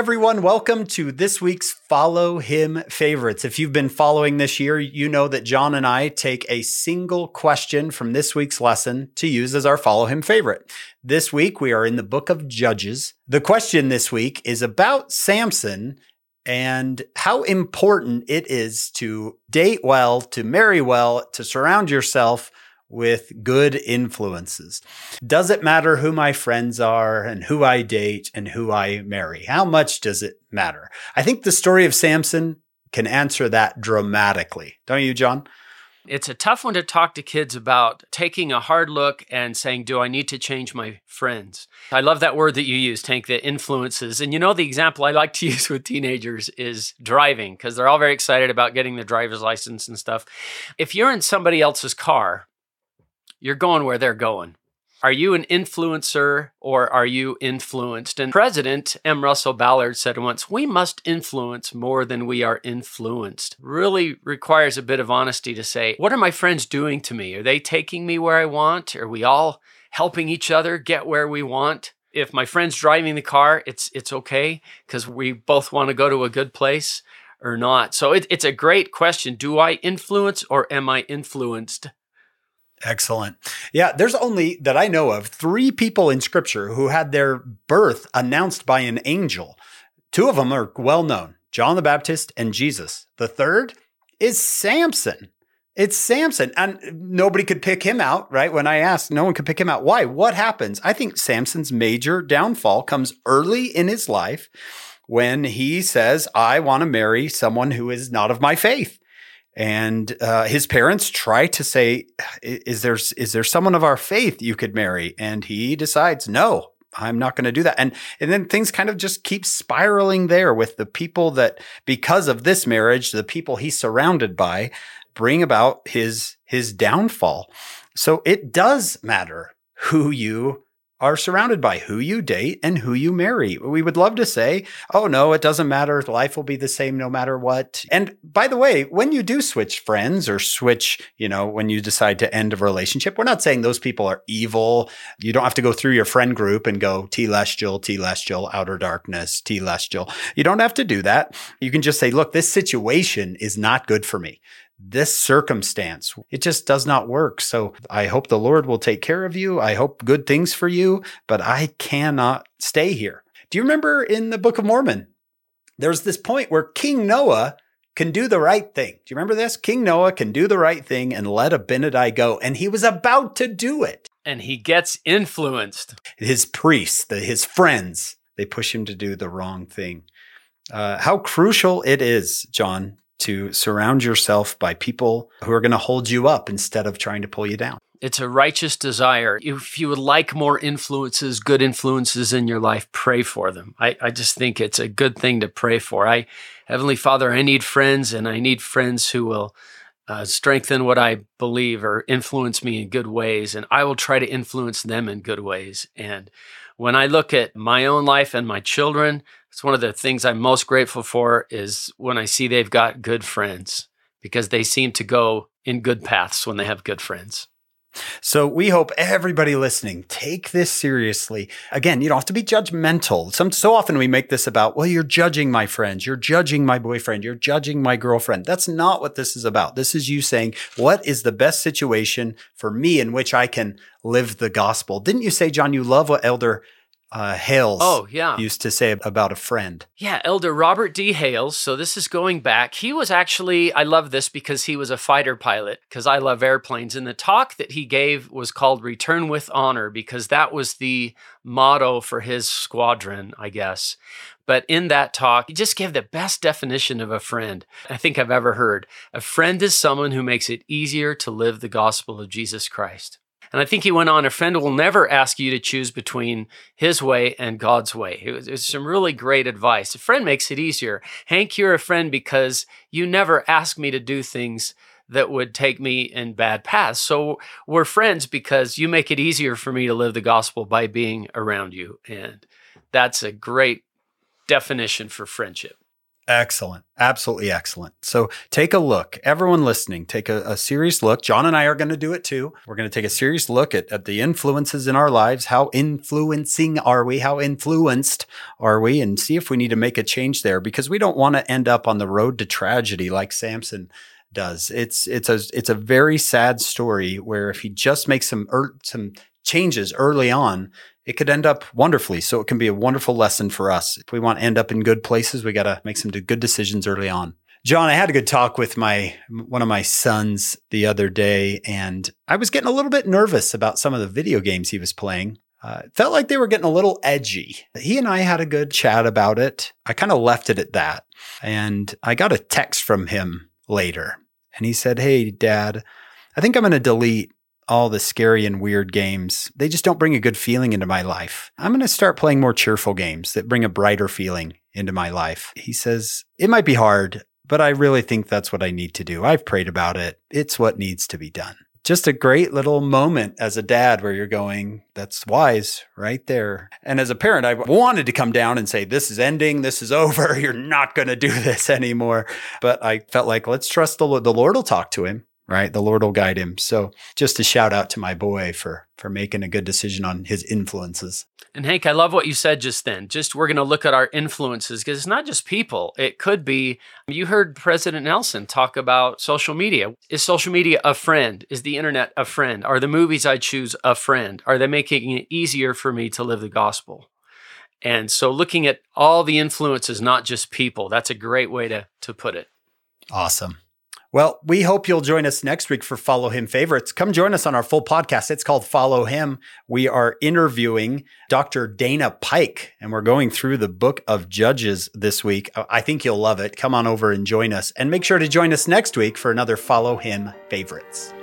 everyone. Welcome to this week's Follow Him Favorites. If you've been following this year, you know that John and I take a single question from this week's lesson to use as our Follow Him favorite. This week, we are in the book of Judges. The question this week is about Samson and how important it is to date well, to marry well, to surround yourself with good influences. Does it matter who my friends are and who I date and who I marry? How much does it matter? I think the story of Samson can answer that dramatically. Don't you, John? It's a tough one to talk to kids about taking a hard look and saying, Do I need to change my friends? I love that word that you use, Hank, the influences. And you know, the example I like to use with teenagers is driving because they're all very excited about getting the driver's license and stuff. If you're in somebody else's car you're going where they're going. Are you an influencer or are you influenced? And President M. Russell Ballard said once, We must influence more than we are influenced. Really requires a bit of honesty to say, What are my friends doing to me? Are they taking me where I want? Are we all helping each other get where we want? If my friend's driving the car, it's it's okay because we both want to go to a good place or not. So it, it's a great question. Do I influence or am I influenced? Excellent. Yeah, there's only that I know of three people in scripture who had their birth announced by an angel. Two of them are well known John the Baptist and Jesus. The third is Samson. It's Samson. And nobody could pick him out, right? When I asked, no one could pick him out. Why? What happens? I think Samson's major downfall comes early in his life when he says, I want to marry someone who is not of my faith and uh, his parents try to say is there is there someone of our faith you could marry? And he decides no i'm not going to do that. And and then things kind of just keep spiraling there with the people that because of this marriage the people he's surrounded by bring about his his downfall. So it does matter who you are surrounded by who you date and who you marry. We would love to say, oh, no, it doesn't matter. Life will be the same no matter what. And by the way, when you do switch friends or switch, you know, when you decide to end a relationship, we're not saying those people are evil. You don't have to go through your friend group and go telestial, telestial, outer darkness, telestial. You don't have to do that. You can just say, look, this situation is not good for me this circumstance. It just does not work. So I hope the Lord will take care of you. I hope good things for you, but I cannot stay here. Do you remember in the Book of Mormon? There's this point where King Noah can do the right thing. Do you remember this? King Noah can do the right thing and let Abinadi go. And he was about to do it. And he gets influenced. His priests, the, his friends, they push him to do the wrong thing. Uh, how crucial it is, John, to surround yourself by people who are going to hold you up instead of trying to pull you down. It's a righteous desire. If you would like more influences, good influences in your life, pray for them. I, I just think it's a good thing to pray for. I, Heavenly Father, I need friends and I need friends who will uh, strengthen what I believe or influence me in good ways. And I will try to influence them in good ways. And when I look at my own life and my children, it's one of the things I'm most grateful for is when I see they've got good friends because they seem to go in good paths when they have good friends. So we hope everybody listening take this seriously. Again, you don't have to be judgmental. Some so often we make this about, well, you're judging my friends, you're judging my boyfriend, you're judging my girlfriend. That's not what this is about. This is you saying, what is the best situation for me in which I can live the gospel? Didn't you say, John, you love what Elder uh, Hales oh, yeah. used to say about a friend. Yeah, Elder Robert D. Hales. So this is going back. He was actually, I love this because he was a fighter pilot, because I love airplanes. And the talk that he gave was called Return with Honor, because that was the motto for his squadron, I guess. But in that talk, he just gave the best definition of a friend I think I've ever heard. A friend is someone who makes it easier to live the gospel of Jesus Christ. And I think he went on, a friend will never ask you to choose between his way and God's way. It was, it was, some really great advice. A friend makes it easier. Hank, you're a friend because you never ask me to do things that would take me in bad paths. So we're friends because you make it easier for me to live the gospel by being around you. And that's a great definition for friendship. Excellent. Absolutely excellent. So take a look. Everyone listening, take a, a serious look. John and I are going to do it too. We're going to take a serious look at, at the influences in our lives. How influencing are we? How influenced are we? And see if we need to make a change there because we don't want to end up on the road to tragedy like Samson does. It's it's a it's a very sad story where if he just makes some er, some changes early on, it could end up wonderfully. So it can be a wonderful lesson for us. If we want to end up in good places, we got to make some good decisions early on. John, I had a good talk with my one of my sons the other day, and I was getting a little bit nervous about some of the video games he was playing. Uh, it felt like they were getting a little edgy. He and I had a good chat about it. I kind of left it at that, and I got a text from him later, and he said, "Hey, Dad, I think I'm going to delete all the scary and weird games. They just don't bring a good feeling into my life. I'm going to start playing more cheerful games that bring a brighter feeling into my life. He says, It might be hard, but I really think that's what I need to do. I've prayed about it. It's what needs to be done. Just a great little moment as a dad where you're going, that's wise right there. And as a parent, I wanted to come down and say, this is ending. This is over. You're not going to do this anymore. But I felt like, let's trust the Lord. The Lord will talk to him right? The Lord will guide him. So just a shout out to my boy for for making a good decision on his influences. And Hank, I love what you said just then. Just we're going to look at our influences because it's not just people. It could be you heard President Nelson talk about social media. Is social media a friend? Is the internet a friend? Are the movies I choose a friend? Are they making it easier for me to live the gospel? And so looking at all the influences, not just people, that's a great way to to put it. Awesome. Well, we hope you'll join us next week for Follow Him Favorites. Come join us on our full podcast. It's called Follow Him. We are interviewing Dr. Dana Pike, and we're going through the book of Judges this week. I think you'll love it. Come on over and join us. And make sure to join us next week for another Follow Him Favorites.